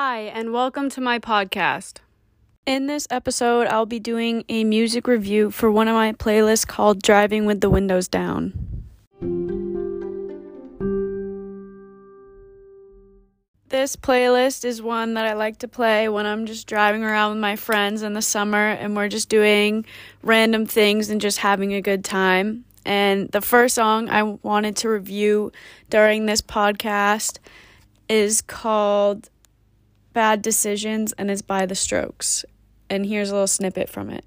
Hi, and welcome to my podcast. In this episode, I'll be doing a music review for one of my playlists called Driving with the Windows Down. This playlist is one that I like to play when I'm just driving around with my friends in the summer and we're just doing random things and just having a good time. And the first song I wanted to review during this podcast is called Bad Decisions and is by The Strokes. And here's a little snippet from it.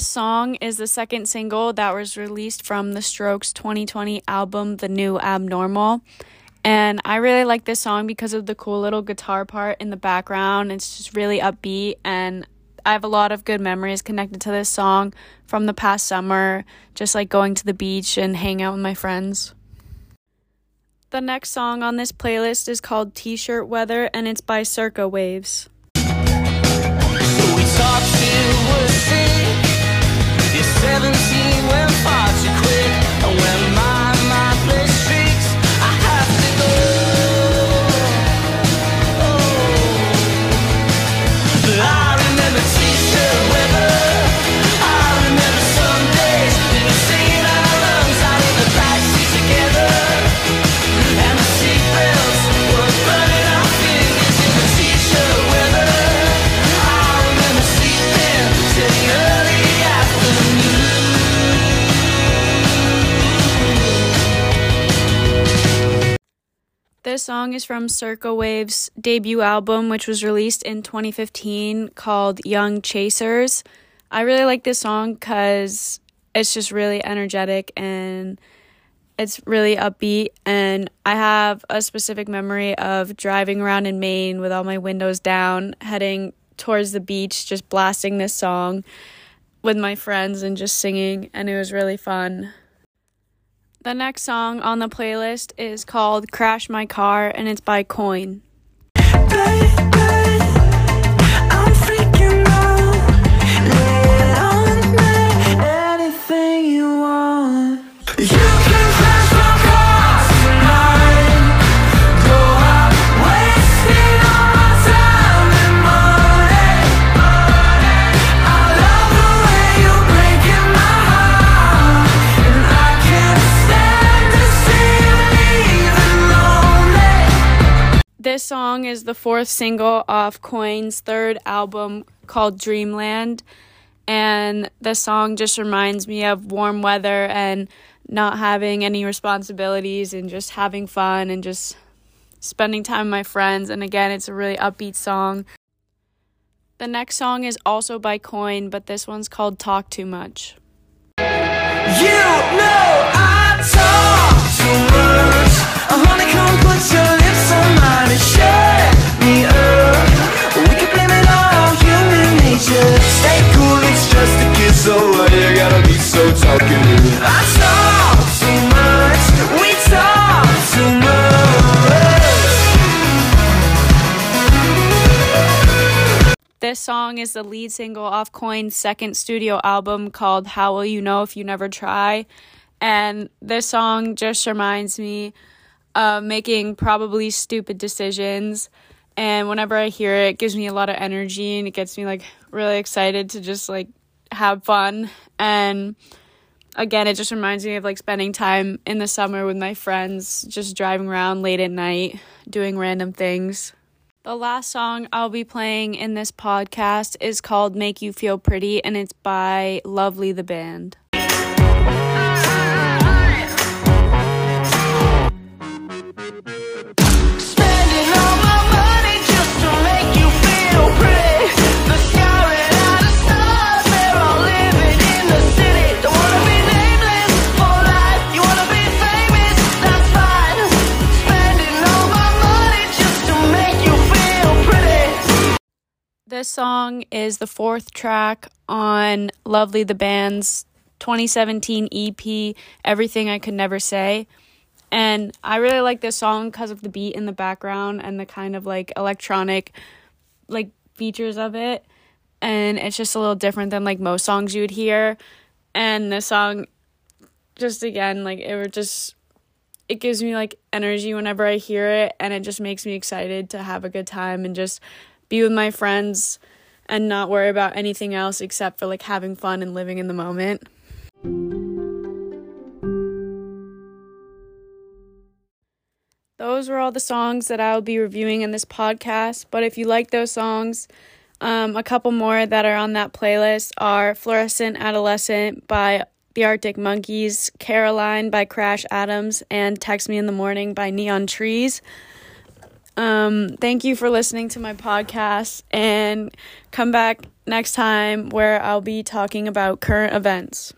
This song is the second single that was released from the Strokes 2020 album, The New Abnormal. And I really like this song because of the cool little guitar part in the background. It's just really upbeat, and I have a lot of good memories connected to this song from the past summer, just like going to the beach and hanging out with my friends. The next song on this playlist is called T shirt Weather, and it's by Circa Waves. You're This song is from Circa Waves' debut album, which was released in 2015 called Young Chasers. I really like this song because it's just really energetic and it's really upbeat. And I have a specific memory of driving around in Maine with all my windows down, heading towards the beach, just blasting this song with my friends and just singing, and it was really fun. The next song on the playlist is called Crash My Car and it's by Coin. I'm This song is the fourth single off Coin's third album called Dreamland. And the song just reminds me of warm weather and not having any responsibilities and just having fun and just spending time with my friends. And again, it's a really upbeat song. The next song is also by Coin, but this one's called Talk Too Much. You know I talk too much. This song is the lead single off Coin's second studio album called How Will You Know If You Never Try. And this song just reminds me of making probably stupid decisions. And whenever I hear it, it gives me a lot of energy and it gets me like really excited to just like have fun. And again, it just reminds me of like spending time in the summer with my friends, just driving around late at night, doing random things. The last song I'll be playing in this podcast is called Make You Feel Pretty, and it's by lovelytheband. This song is the fourth track on lovelytheband's 2017 EP, Everything I Could Never Say. And I really like this song because of the beat in the background and the kind of like electronic like features of it. And it's just a little different than like most songs you would hear. And this song just again like it would just it gives me like energy whenever I hear it and it just makes me excited to have a good time and just be with my friends and not worry about anything else except for like having fun and living in the moment. Those were all the songs that I'll be reviewing in this podcast. But if you like those songs, um, a couple more that are on that playlist are Fluorescent Adolescent by the Arctic Monkeys, Caroline by Crash Adams, and Text Me in the Morning by Neon Trees. Um, thank you for listening to my podcast and come back next time where I'll be talking about current events.